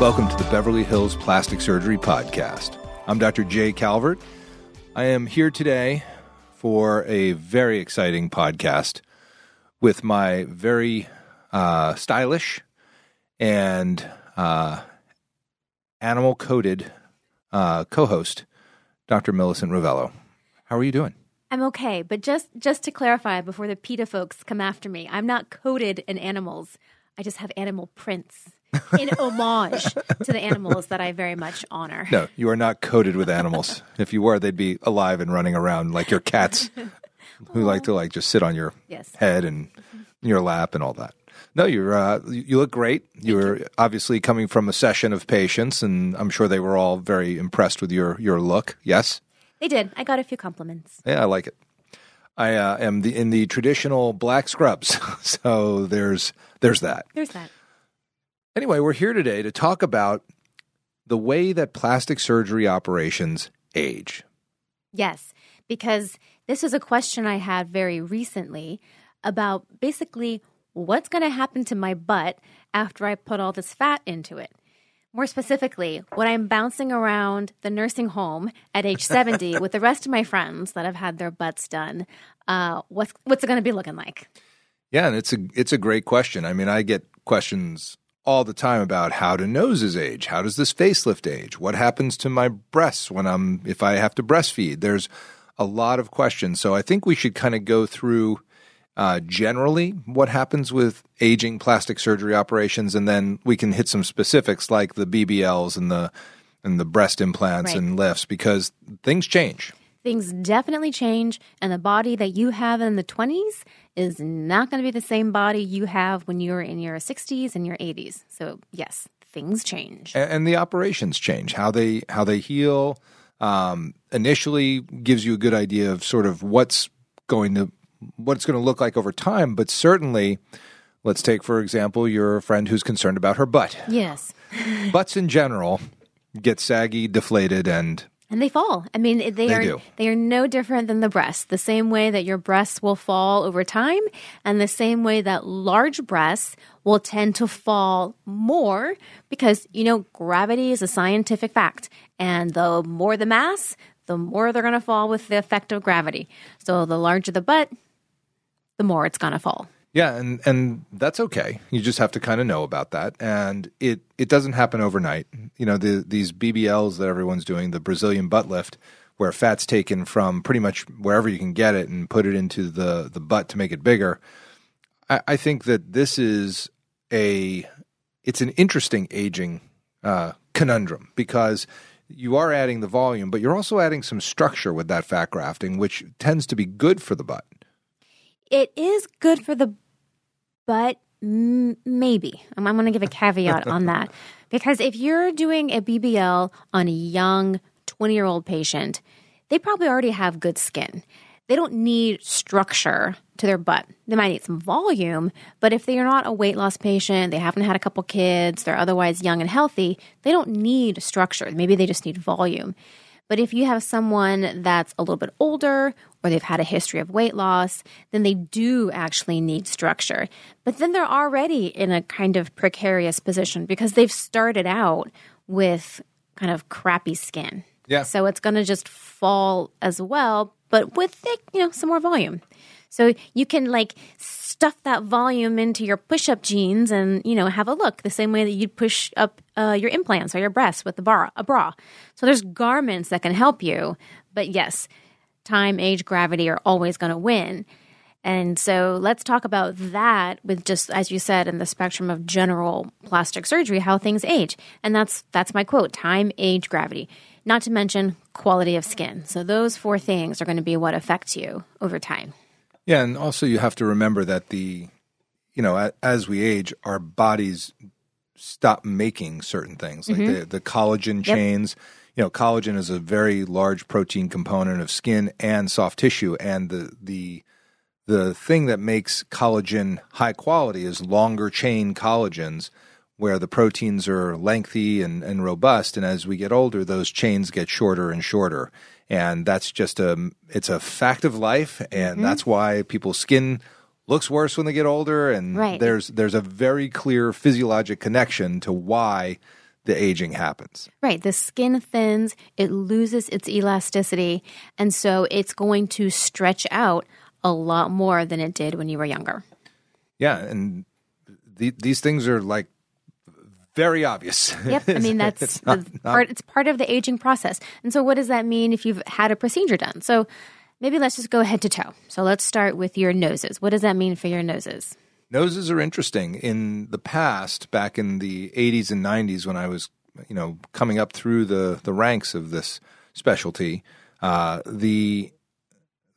Welcome to the Beverly Hills Plastic Surgery Podcast. I'm Dr. Jay Calvert. I am here today for a very exciting podcast with my very uh, stylish and uh, animal coded uh, co host, Dr. Millicent Rovelo. How are you doing? I'm okay, but just just to clarify before the PETA folks come after me, I'm not coded in animals. I just have animal prints in homage to the animals that I very much honor. No, you are not coated with animals. if you were, they'd be alive and running around like your cats who like to like just sit on your Yes. head and your lap and all that. No, you're uh, you look great. You're obviously coming from a session of patients, and I'm sure they were all very impressed with your your look. Yes, They did. I got a few compliments. yeah, I like it. I uh, am the, in the traditional black scrubs, so there's there's that. There's that. Anyway, we're here today to talk about the way that plastic surgery operations age. Yes, because this is a question I had very recently about basically what's going to happen to my butt after I put all this fat into it. More specifically, when I'm bouncing around the nursing home at age 70 with the rest of my friends that have had their butts done, uh, what's, what's it going to be looking like? Yeah, and it's a it's a great question. I mean, I get questions all the time about how do noses age? How does this facelift age? What happens to my breasts when I'm if I have to breastfeed? There's a lot of questions. So I think we should kind of go through uh, generally what happens with aging plastic surgery operations, and then we can hit some specifics like the BBLs and the and the breast implants Right. and lifts because things change. Things definitely change, and the body that you have in the 20s is not going to be the same body you have when you're in your 60s and your 80s. So, yes, things change. and, and the operations change how they how they heal um, initially gives you a good idea of sort of what's going to what it's going to look like over time but certainly let's take for example your friend who's concerned about her butt Yes. butts in general get saggy deflated and And they fall. I mean, they, They are do. they are no different than the breasts. The same way that your breasts will fall over time, and the same way that large breasts will tend to fall more because you know gravity is a scientific fact, and the more the mass, the more they're going to fall with the effect of gravity. So the larger the butt, the more it's going to fall. Yeah, and and that's okay. You just have to kind of know about that, and it it doesn't happen overnight. You know, the these BBLs that everyone's doing, the Brazilian butt lift, where fat's taken from pretty much wherever you can get it and put it into the the butt to make it bigger. I, I think that this is a it's an interesting aging uh, conundrum because you are adding the volume, but you're also adding some structure with that fat grafting, which tends to be good for the butt. It is good for the butt, maybe. I'm, I'm going to give a caveat on that. Because if you're doing a BBL on a young 20 year old patient, they probably already have good skin. They don't need structure to their butt. They might need some volume, but if they are not a weight loss patient, they haven't had a couple kids, they're otherwise young and healthy, they don't need structure. Maybe they just need volume. But if you have someone that's a little bit older or they've had a history of weight loss, then they do actually need structure. But then they're already in a kind of precarious position because they've started out with kind of crappy skin. Yeah. So it's going to just fall as well, but with thick, you know, some more volume. So you can like stuff that volume into your push-up jeans and you know have a look the same way that you'd push up uh, your implants or your breasts with the bra, a bra. So there's garments that can help you, but yes, time, age, gravity are always going to win. And so let's talk about that with just as you said in the spectrum of general plastic surgery how things age. And that's that's my quote, time, age, gravity. Not to mention quality of skin. So those four things are going to be what affects you over time. Yeah, and also you have to remember that the, you know, as we age, our bodies stop making certain things like mm-hmm. the, the collagen chains. You know, collagen is a very large protein component of skin and soft tissue, and the the the thing that makes collagen high quality is longer chain collagens where the proteins are lengthy and, and robust and as we get older those chains get shorter and shorter and that's just a it's a fact of life and mm-hmm. that's why people's skin looks worse when they get older and Right. there's there's a very clear physiologic connection to why the aging happens. Right. The skin thins, it loses its elasticity, and so it's going to stretch out a lot more than it did when you were younger. Yeah, and the, these things are like very obvious. Yep. I mean that's it's not, not, part it's part of the aging process. And so what does that mean if you've had a procedure done? So maybe let's just go head to toe. So let's start with your noses. What does that mean for your noses? Noses are interesting. In the past, back in the 80s and 90s when I was, you know, coming up through the the ranks of this specialty, uh, the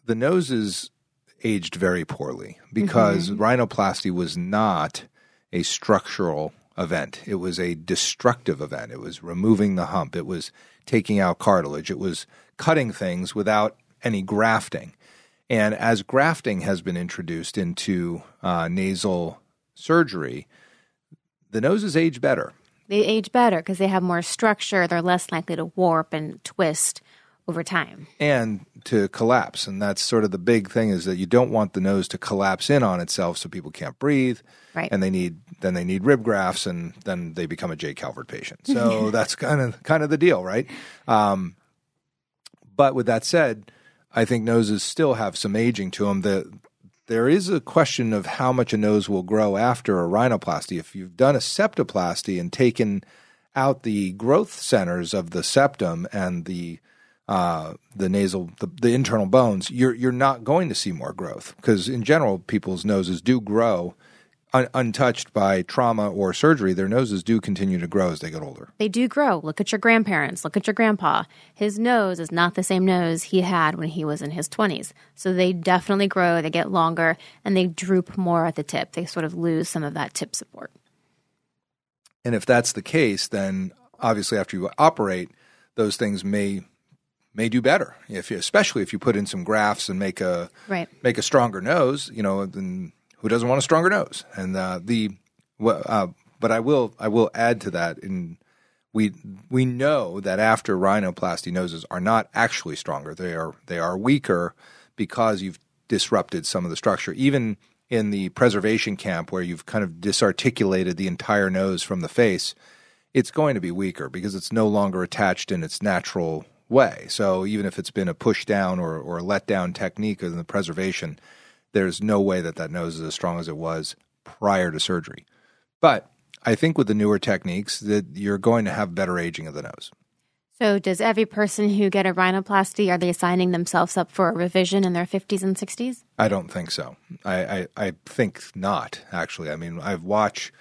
the noses aged very poorly because mm-hmm. rhinoplasty was not a structural event. It was a destructive event. It was removing the hump. It was taking out cartilage. It was cutting things without any grafting. And as grafting has been introduced into uh, nasal surgery, the noses age better. They age better because they have more structure. They're less likely to warp and twist over time. And to collapse. And that's sort of the big thing is that you don't want the nose to collapse in on itself so people can't breathe. Right. And they need then they need rib grafts and then they become a Jay Calvert patient. So that's kind of kind of the deal, right? Um, but with that said, I think noses still have some aging to them. The, there is a question of how much a nose will grow after a rhinoplasty. If you've done a septoplasty and taken out the growth centers of the septum and the uh, the nasal, the, the internal bones, you're you're not going to see more growth because in general, people's noses do grow un- untouched by trauma or surgery. Their noses do continue to grow as they get older. They do grow. Look at your grandparents. Look at your grandpa. His nose is not the same nose he had when he was in his twenties. So they definitely grow. They get longer and they droop more at the tip. They sort of lose some of that tip support. And if that's the case, then obviously after you operate, those things may may do better. If you, especially if you put in some grafts and make a right. make a stronger nose you know then who doesn't want a stronger nose? And uh, the uh, but I will I will add to that in we we know that after rhinoplasty noses are not actually stronger they are they are weaker because you've disrupted some of the structure. Even in the preservation camp where you've kind of disarticulated the entire nose from the face it's going to be weaker because it's no longer attached in its natural way. So even if it's been a push down or, or a let down technique in the preservation, there's no way that that nose is as strong as it was prior to surgery. But I think with the newer techniques that you're going to have better aging of the nose. So does every person who get a rhinoplasty are they signing themselves up for a revision in their 50s and 60s? I don't think so. I, I, I think not actually. I mean, I've watched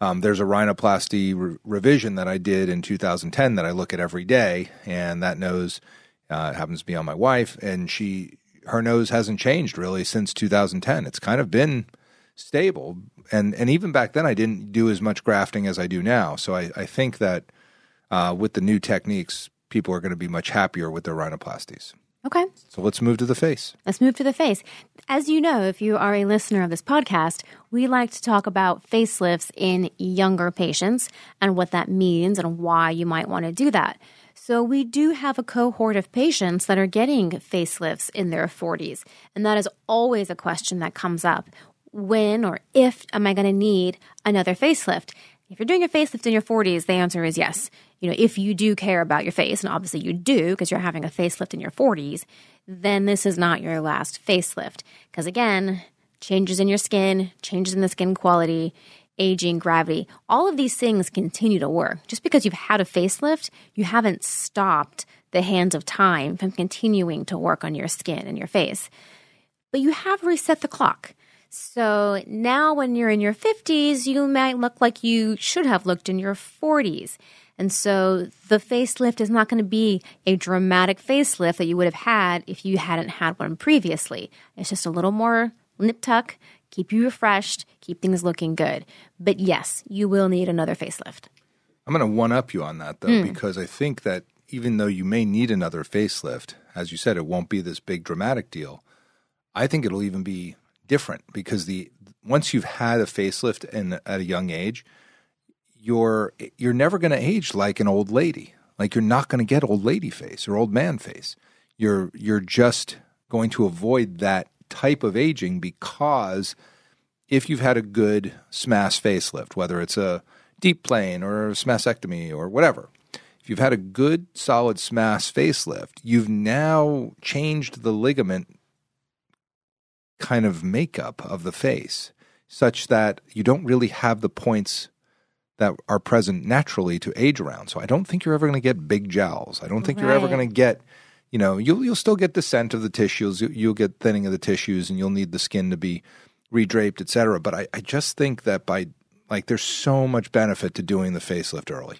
um, there's a rhinoplasty re- revision that I did in 2010 that I look at every day, and that nose uh, happens to be on my wife, and she her nose hasn't changed really since 2010. It's kind of been stable, and and even back then I didn't do as much grafting as I do now. So I, I think that uh, with the new techniques, people are going to be much happier with their rhinoplasties. Okay. So let's move to the face. Let's move to the face. As you know, if you are a listener of this podcast, we like to talk about facelifts in younger patients and what that means and why you might want to do that. So, we do have a cohort of patients that are getting facelifts in their 40s. And that is always a question that comes up. When or if am I going to need another facelift? If you're doing a facelift in your 40s, the answer is yes. You know, if you do care about your face, and obviously you do because you're having a facelift in your 40s, then this is not your last facelift. Because again, changes in your skin, changes in the skin quality, aging, gravity, all of these things continue to work. Just because you've had a facelift, you haven't stopped the hands of time from continuing to work on your skin and your face. But you have reset the clock. So now, when you're in your 50s, you might look like you should have looked in your 40s. And so the facelift is not going to be a dramatic facelift that you would have had if you hadn't had one previously. It's just a little more nip tuck, keep you refreshed, keep things looking good. But yes, you will need another facelift. I'm going to one up you on that though, mm. because I think that even though you may need another facelift, as you said, it won't be this big dramatic deal. I think it'll even be different because the once you've had a facelift and at a young age, you're you're never going to age like an old lady. Like you're not going to get old lady face or old man face. You're you're just going to avoid that type of aging because if you've had a good SMAS facelift, whether it's a deep plane or SMASectomy or whatever, if you've had a good solid SMAS facelift, you've now changed the ligament kind of makeup of the face such that you don't really have the points that are present naturally to age around. So I don't think you're ever going to get big jowls. I don't think right. you're ever going to get, you know, you'll you'll still get descent of the tissues. You'll get thinning of the tissues, and you'll need the skin to be redraped, etc. But I, I just think that by like there's so much benefit to doing the facelift early.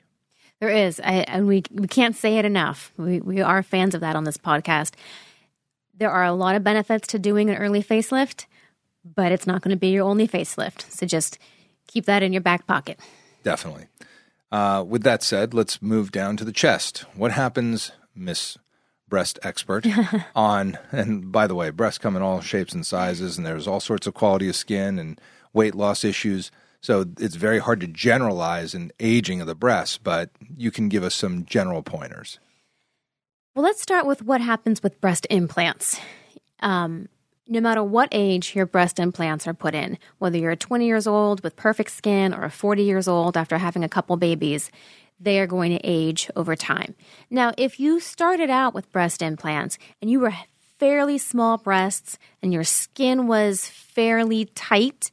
There is, I, and we we can't say it enough. We we are fans of that on this podcast. There are a lot of benefits to doing an early facelift, but it's not going to be your only facelift. So just keep that in your back pocket. Definitely. Uh, with that said, let's move down to the chest. What happens, Miss Breast Expert, on, and by the way, breasts come in all shapes and sizes, and there's all sorts of quality of skin and weight loss issues. So it's very hard to generalize an aging of the breasts, but you can give us some general pointers. Well, let's start with what happens with breast implants. Um, no matter what age your breast implants are put in, whether you're 20 years old with perfect skin or 40 years old after having a couple babies, they are going to age over time. Now, if you started out with breast implants and you were fairly small breasts and your skin was fairly tight,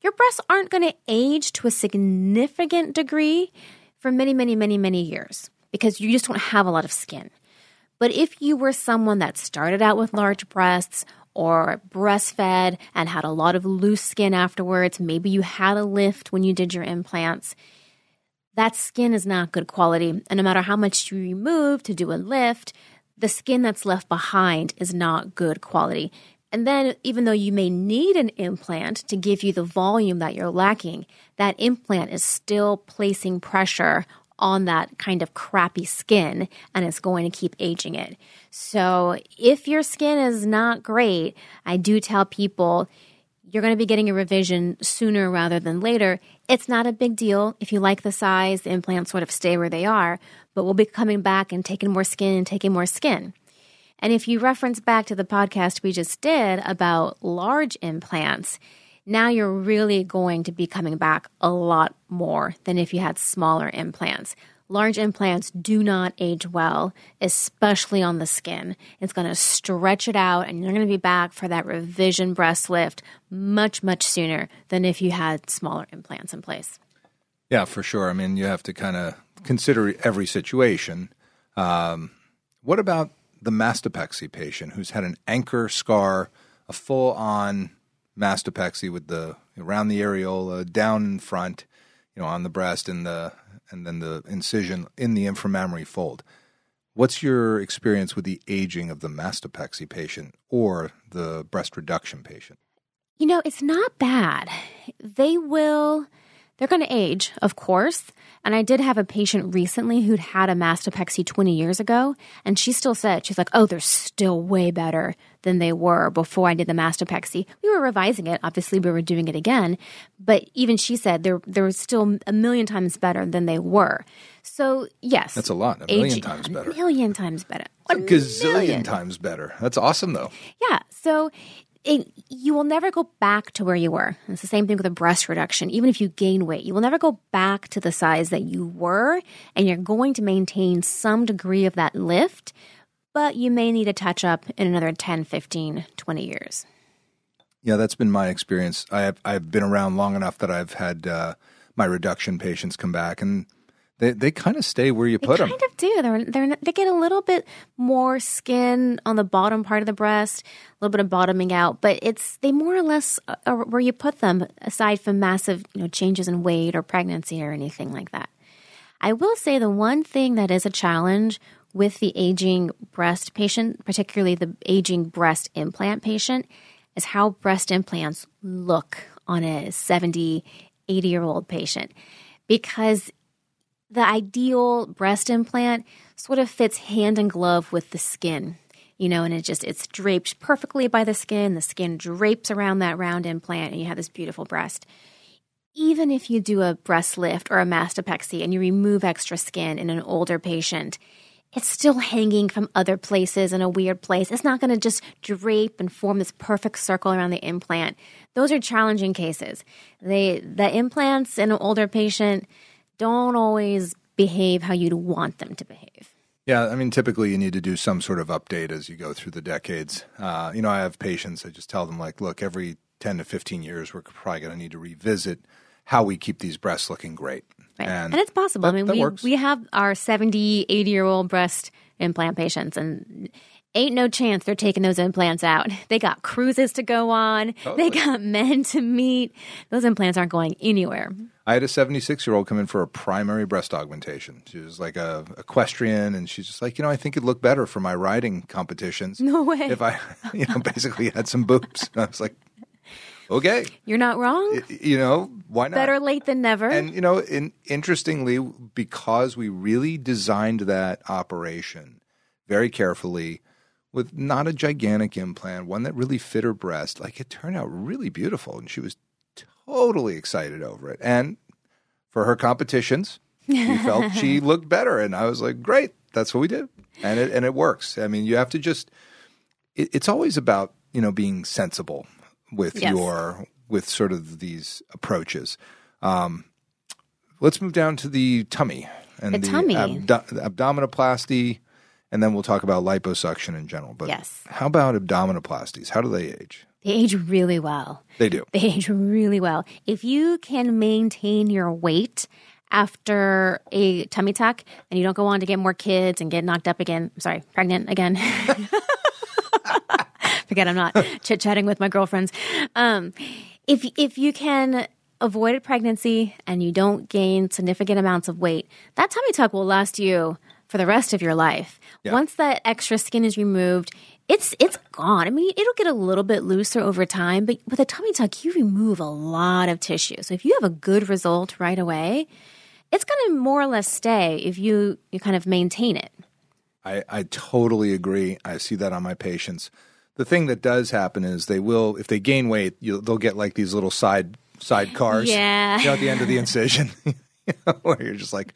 your breasts aren't going to age to a significant degree for many, many, many, many years because you just don't have a lot of skin. But if you were someone that started out with large breasts or breastfed and had a lot of loose skin afterwards, maybe you had a lift when you did your implants. That skin is not good quality. And no matter how much you remove to do a lift, the skin that's left behind is not good quality. And then, even though you may need an implant to give you the volume that you're lacking, that implant is still placing pressure on that kind of crappy skin and it's going to keep aging it. So if your skin is not great, I do tell people you're going to be getting a revision sooner rather than later. It's not a big deal. If you like the size, the implants sort of stay where they are, but we'll be coming back and taking more skin and taking more skin. And if you reference back to the podcast we just did about large implants, now you're really going to be coming back a lot more than if you had smaller implants. Large implants do not age well, especially on the skin. It's going to stretch it out, and you're going to be back for that revision breast lift much, much sooner than if you had smaller implants in place. Yeah, for sure. I mean, you have to kind of consider every situation. Um, what about the mastopexy patient who's had an anchor scar, a full on mastopexy with the around the areola, down in front, you know, on the breast and the and then the incision in the inframammary fold. What's your experience with the aging of the mastopexy patient or the breast reduction patient? You know, it's not bad. They will they're going to age, of course. And I did have a patient recently who'd had a mastopexy 20 years ago, and she still said, she's like, oh, they're still way better than they were before I did the mastopexy. We were revising it. Obviously, we were doing it again. But even she said they're, they're still a million times better than they were. So, yes. That's a lot. A million times better. A million times better. A, a gazillion million. times better. That's awesome, though. Yeah. So, it, you will never go back to where you were. It's the same thing with a breast reduction. Even if you gain weight, you will never go back to the size that you were, and you're going to maintain some degree of that lift, but you may need a touch up in another 10, 15, 20 years. Yeah, that's been my experience. I have, I've been around long enough that I've had uh, my reduction patients come back, and they they kind of stay where you put they them. Kind of do. They're, they're they get a little bit more skin on the bottom part of the breast, a little bit of bottoming out, but it's they more or less uh, are where you put them. Aside from massive you know changes in weight or pregnancy or anything like that. I will say the one thing that is a challenge with the aging breast patient, particularly the aging breast implant patient, is how breast implants look on a 70, 80 year old patient. Because the ideal breast implant sort of fits hand in glove with the skin you know and it just it's draped perfectly by the skin the skin drapes around that round implant and you have this beautiful breast even if you do a breast lift or a mastopexy and you remove extra skin in an older patient it's still hanging from other places in a weird place. It's not going to just drape and form this perfect circle around the implant. Those are challenging cases. They the implants in an older patient don't always behave how you'd want them to behave. Yeah, I mean, typically you need to do some sort of update as you go through the decades. Uh, you know, I have patients, I just tell them, like, look, every 10 to 15 years, we're probably going to need to revisit how we keep these breasts looking great. Right. And, and, it's possible. That, I mean, we, works. we have our 70, 80 year old breast implant patients, and ain't no chance they're taking those implants out. They got cruises to go on, totally. they got men to meet. Those implants aren't going anywhere. I had a 76 year old come in for a primary breast augmentation. She was like a equestrian, and she's just like, you know, I think it'd look better for my riding competitions. No way. If I, you know, basically had some boobs. And I was like, okay. You're not wrong. you know, why not? Better late than never. And, you know, in, interestingly, because we really designed that operation very carefully with not a gigantic implant, one that really fit her breast, like it turned out really beautiful. And she was totally excited over it. And for her competitions, she felt she looked better. And I was like, great, that's what we did. And it, and it works. I mean, you have to just, it, it's always about, you know, being sensible with yes. your, with sort of these approaches. Um, let's move down to the tummy and the, the tummy. Abdo- abdominoplasty. And then we'll talk about liposuction in general. But yes. how about abdominoplasties? How do they age? They age really well. They do. They age really well. If you can maintain your weight after a tummy tuck and you don't go on to get more kids and get knocked up again, sorry, pregnant again. Forget I'm not chit chatting with my girlfriends. Um, if if you can avoid a pregnancy and you don't gain significant amounts of weight, that tummy tuck will last you for the rest of your life. Yeah. Once that extra skin is removed, it's it's gone. I mean, it'll get a little bit looser over time, but with a tummy tuck, you remove a lot of tissue. So if you have a good result right away, it's going to more or less stay if you you kind of maintain it. I, I totally agree. I see that on my patients. The thing that does happen is they will, if they gain weight, they'll get like these little side side cars. Yeah. You know, at the end of the incision, you know, where you're just like,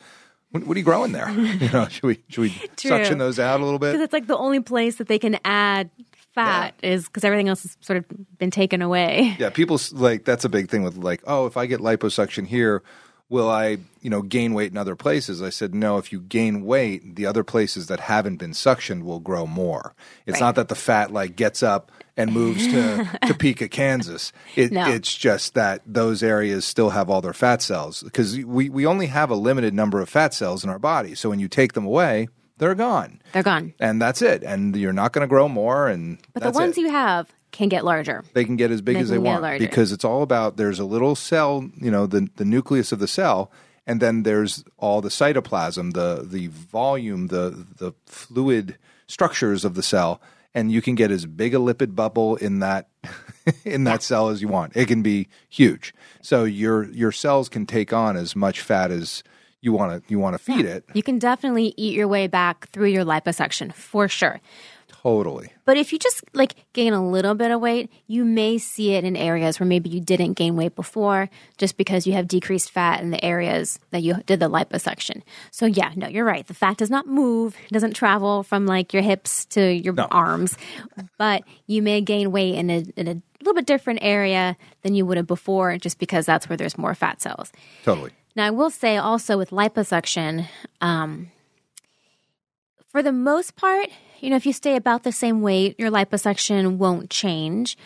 what, what, are you growing there? You know, should we should we True. suction those out a little bit? Because it's like the only place that they can add fat yeah. is because everything else has sort of been taken away. Yeah, people like that's a big thing with like, oh, if I get liposuction here, will I, you know, gain weight in other places? I said, no, if you gain weight, the other places that haven't been suctioned will grow more. It's right. not that the fat like gets up and moves to Topeka, Kansas. It, no. It's just that those areas still have all their fat cells because we, we only have a limited number of fat cells in our body. So when you take them away, they're gone. They're gone. And that's it. And you're not going to grow more. And but the ones it. you have can get larger. They can get as big they as they want because it's all about there's a little cell, you know, the the nucleus of the cell, and then there's all the cytoplasm, the the volume, the the fluid structures of the cell, and you can get as big a lipid bubble in that in that cell as you want. It can be huge. So your your cells can take on as much fat as you want to you want to feed yeah. it. You can definitely eat your way back through your liposuction for sure. Totally. But if you just like gain a little bit of weight, you may see it in areas where maybe you didn't gain weight before just because you have decreased fat in the areas that you did the liposuction. So yeah, no, you're right. The fat does not move, it doesn't travel from like your hips to your no. arms. But you may gain weight in a in a little bit different area than you would have before just because that's where there's more fat cells. Totally. Now I will say also with liposuction, um, for the most part, you know, if you stay about the same weight, your liposuction won't change.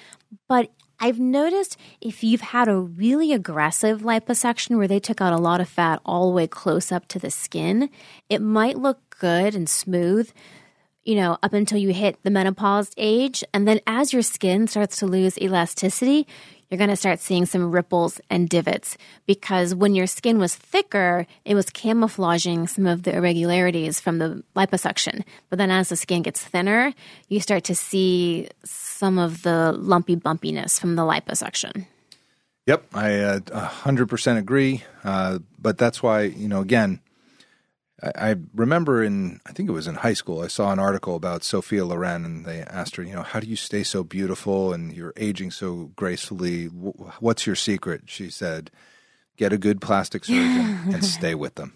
But I've noticed if you've had a really aggressive liposuction where they took out a lot of fat all the way close up to the skin, it might look good and smooth, you know, up until you hit the menopause age. And then as your skin starts to lose elasticity, you're going to start seeing some ripples and divots because when your skin was thicker, it was camouflaging some of the irregularities from the liposuction. But then as the skin gets thinner, you start to see some of the lumpy bumpiness from the liposuction. Yep, I uh, 100% agree. Uh, but that's why, you know, again, I, remember in I think it was in high school I saw an article about Sophia Loren and they asked her you know how do you stay so beautiful and you're aging so gracefully? What's your secret? She said get a good plastic surgeon and stay with them.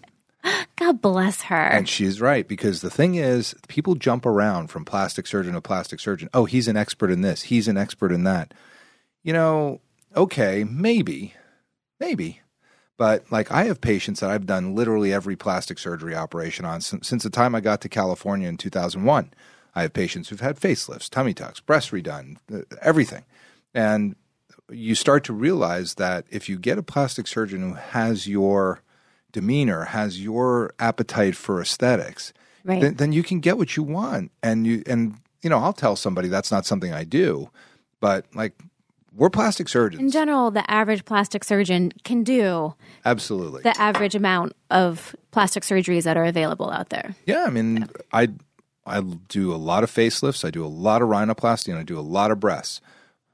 God bless her. And she's right because the thing is people jump around from plastic surgeon to plastic surgeon. Oh he's an expert in this. He's an expert in that. You know okay maybe maybe But like I have patients that I've done literally every plastic surgery operation on since, since the time I got to California in 2001. I have patients who've had facelifts, tummy tucks, breast redone, uh, everything. And you start to realize that if you get a plastic surgeon who has your demeanor, has your appetite for aesthetics, Right. then, then you can get what you want. And you and you know, I'll tell somebody that's not something I do, but like we're plastic surgeons. In general, the average plastic surgeon can do Absolutely. the average amount of plastic surgeries that are available out there. Yeah, I mean, I I do a lot of facelifts. I do a lot of rhinoplasty, and I do a lot of breasts.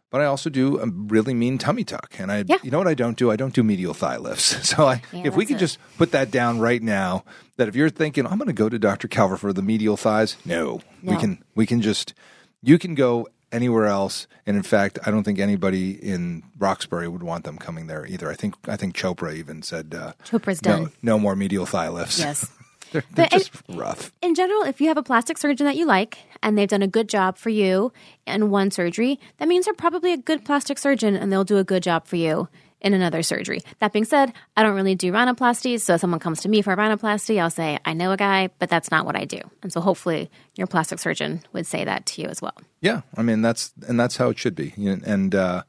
But I also do a really mean tummy tuck, and I, Yeah. you know what I don't do? I don't do medial thigh lifts. So, I, Yeah, if we could a- just put that down right now, that if you're thinking I'm going to go to Dr. Calvert for the medial thighs, no, we can we can just you can go anywhere else. And in fact, I don't think anybody in Roxbury would want them coming there either. I think I think Chopra even said uh, Chopra's no, done. no more medial thigh lifts. Yes. they're, they're just rough. in general, if you have a plastic surgeon that you like and they've done a good job for you in one surgery, that means they're probably a good plastic surgeon and they'll do a good job for you in another surgery. That being said, I don't really do rhinoplasties, so if someone comes to me for a rhinoplasty, I'll say, I know a guy, but that's not what I do. And so hopefully your plastic surgeon would say that to you as well. Yeah, I mean that's and that's how it should be. And uh,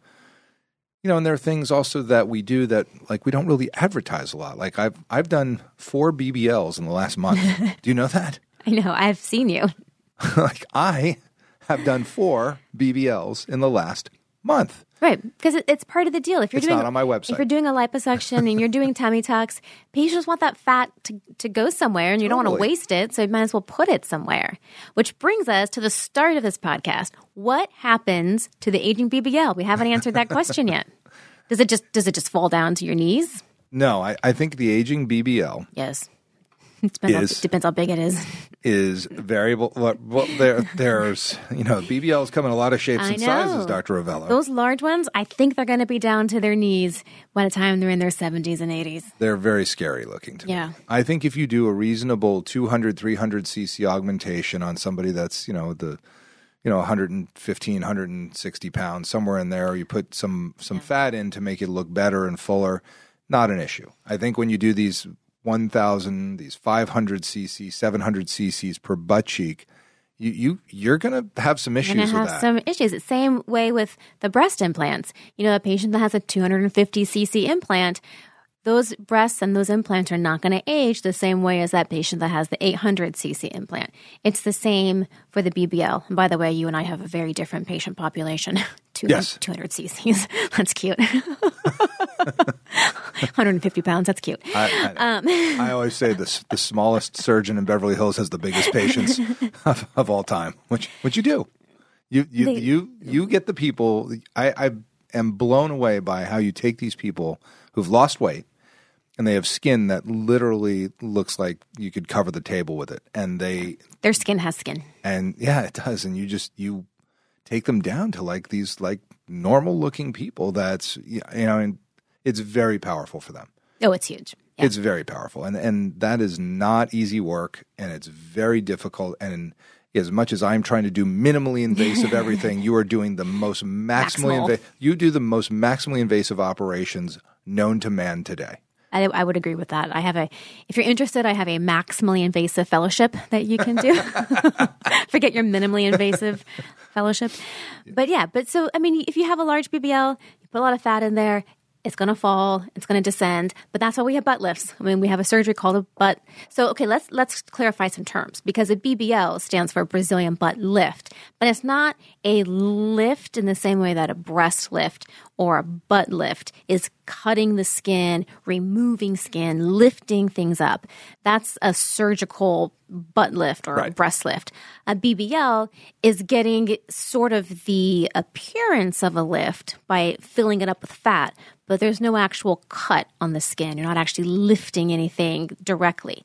you know, and there are things also that we do that like we don't really advertise a lot. Like I've I've done four BBLs in the last month. do you know that? I know, I've seen you. like I have done four BBLs in the last month. Right, because it, it's part of the deal. If you're It's doing not on my website. if you're doing a liposuction and you're doing tummy tucks, patients want that fat to, to go somewhere, and you don't want to waste it, so you might as well put it somewhere. Which brings us to the start of this podcast. What happens to the aging BBL? We haven't answered that question yet. Does it just does it just fall down to your knees? No, I, I think the aging BBL Yes. It depends, Is- how, depends how big it is. is variable. Well, there there's you know BBLs come in a lot of shapes I and sizes. Doctor Rovelo. Those large ones, I think they're going to be down to their knees by the time they're in their 70s and 80s. They're very scary looking to Yeah. me. I think if you do a reasonable 200, 300 cc augmentation on somebody that's, you know, the, you know, 115, 160 pounds, somewhere in there, you put some, some fat in to make it look better and fuller, not an issue. I think when you do these 1,000, these 500 cc, 700 cc's per butt cheek, you, you, you're going to have some issues with have some issues. It's same way with the breast implants. You know, a patient that has a 250 cc implant, those breasts and those implants are not going to age the same way as that patient that has the 800 cc implant. It's the same for the BBL. And by the way, you and I have a very different patient population. 200, Yes. 200 cc's. That's cute. 150 pounds. That's cute. I, I, Um, I always say this: the smallest surgeon in Beverly Hills has the biggest patients of, of all time. Which, which you do. You, you, They- you, you get the people. I, I am blown away by how you take these people who've lost weight and they have skin that literally looks like you could cover the table with it, and they Their skin has skin. and yeah, it does. And you just you take them down to like these like normal looking people. That's you know, and it's very powerful for them. Oh, it's huge. Yeah. It's very powerful, and and that is not easy work, and it's very difficult. And as much as I'm trying to do minimally invasive everything, you are doing the most maximally Maximal. invasive. You do the most maximally invasive operations known to man today. I, I would agree with that. I have a, if you're interested, I have a maximally invasive fellowship that you can do. Forget your minimally invasive fellowship. But yeah, but so, I mean, if you have a large BBL, you put a lot of fat in there, it's going to fall, it's going to descend, but that's why we have butt lifts. I mean, we have a surgery called a butt. So, okay, let's let's clarify some terms because a BBL stands for Brazilian butt lift, but it's not a lift in the same way that a breast lift or a butt lift is cutting the skin, removing skin, lifting things up. That's a surgical butt lift or a Right. breast lift. A BBL is getting sort of the appearance of a lift by filling it up with fat, but there's no actual cut on the skin. You're not actually lifting anything directly.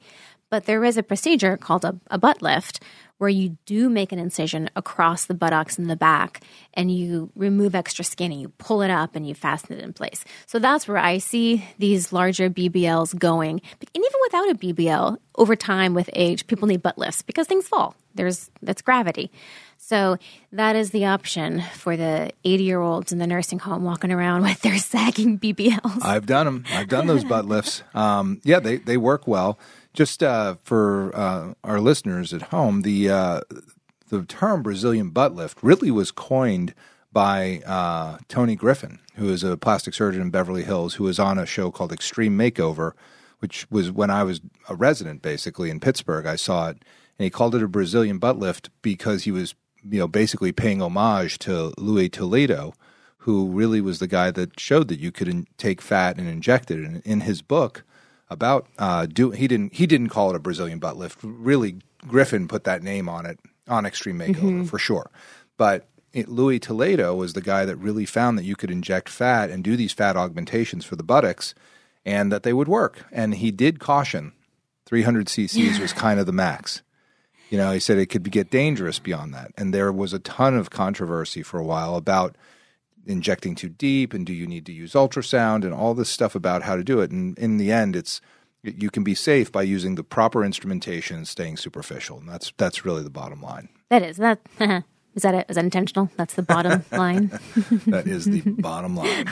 But there is a procedure called a, a butt lift where you do make an incision across the buttocks and the back and you remove extra skin and you pull it up and you fasten it in place. So that's where I see these larger BBLs going. And even without a BBL, over time with age, people need butt lifts because things fall. There's that's gravity. So that is the option for the 80 year olds in the nursing home walking around with their sagging BBLs. I've done them. I've done those butt lifts. Um, yeah, they, they work well. Just uh, for uh, our listeners at home, the uh, the term Brazilian butt lift really was coined by uh, Tony Griffin, who is a plastic surgeon in Beverly Hills, who was on a show called Extreme Makeover, which was when I was a resident basically in Pittsburgh. I saw it, and he called it a Brazilian butt lift because he was you know basically paying homage to Luiz Toledo, who really was the guy that showed that you could in- take fat and inject it. And in his book about uh, do he didn't he didn't call it a Brazilian butt lift. Really, Griffin put that name on it on Extreme Makeover Mm-hmm. for sure, but. It, Luiz Toledo was the guy that really found that you could inject fat and do these fat augmentations for the buttocks and that they would work. And he did caution 300 cc's was kind of the max. You know, he said it could get dangerous beyond that. And there was a ton of controversy for a while about injecting too deep and do you need to use ultrasound and all this stuff about how to do it. And in the end, it's you can be safe by using the proper instrumentation and staying superficial. And that's that's really the bottom line. that is that. Is that it? Is that intentional? That's the bottom line. That is the bottom line.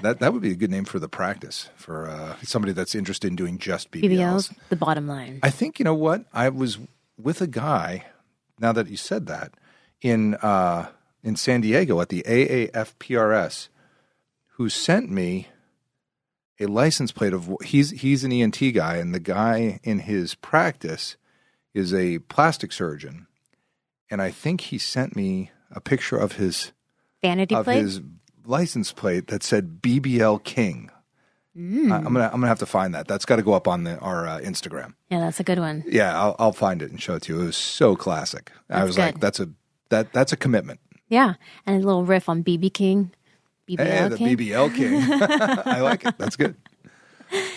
That that would be a good name for the practice for uh, somebody that's interested in doing just BBLs. BBLs, the bottom line. I think you know what I was with a guy. Now that you said that, in uh, in San Diego at the AAFPRS, who sent me a license plate of he's he's an ENT guy, and the guy in his practice is a plastic surgeon, and I think he sent me a picture of his Vanity of plate. his license plate that said BBL King. Mm. I, am gonna I'm gonna have to find that. That's got to go up on the, our uh, Instagram. yeah, that's a good one. Yeah, I'll, I'll find it and show it to you. It was so classic. I That's was like, good. that's a that that's a commitment. Yeah, and a little riff on BB King. BBL Hey, the King. BBL King. I like it. That's good.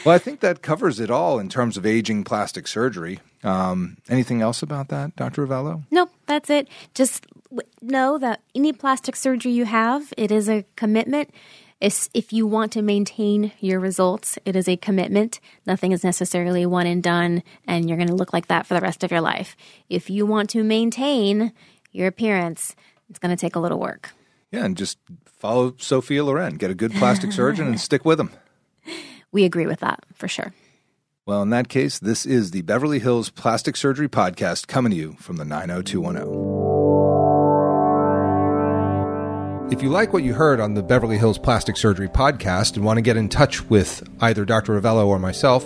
Well, I think that covers it all in terms of aging plastic surgery. Um, anything else about that, Dr. Rovelo? Nope, that's it. Just know that any plastic surgery you have, it is a commitment. It's, if you want to maintain your results, it is a commitment. Nothing is necessarily one and done, and you're going to look like that for the rest of your life. If you want to maintain your appearance, it's going to take a little work. Yeah, and just follow Sophia Loren. Get a good plastic surgeon and stick with them. We agree with that for sure. Well, in that case, this is the Beverly Hills Plastic Surgery Podcast coming to you from the 90210. If you like what you heard on the Beverly Hills Plastic Surgery Podcast and want to get in touch with either Dr. Rovelo or myself,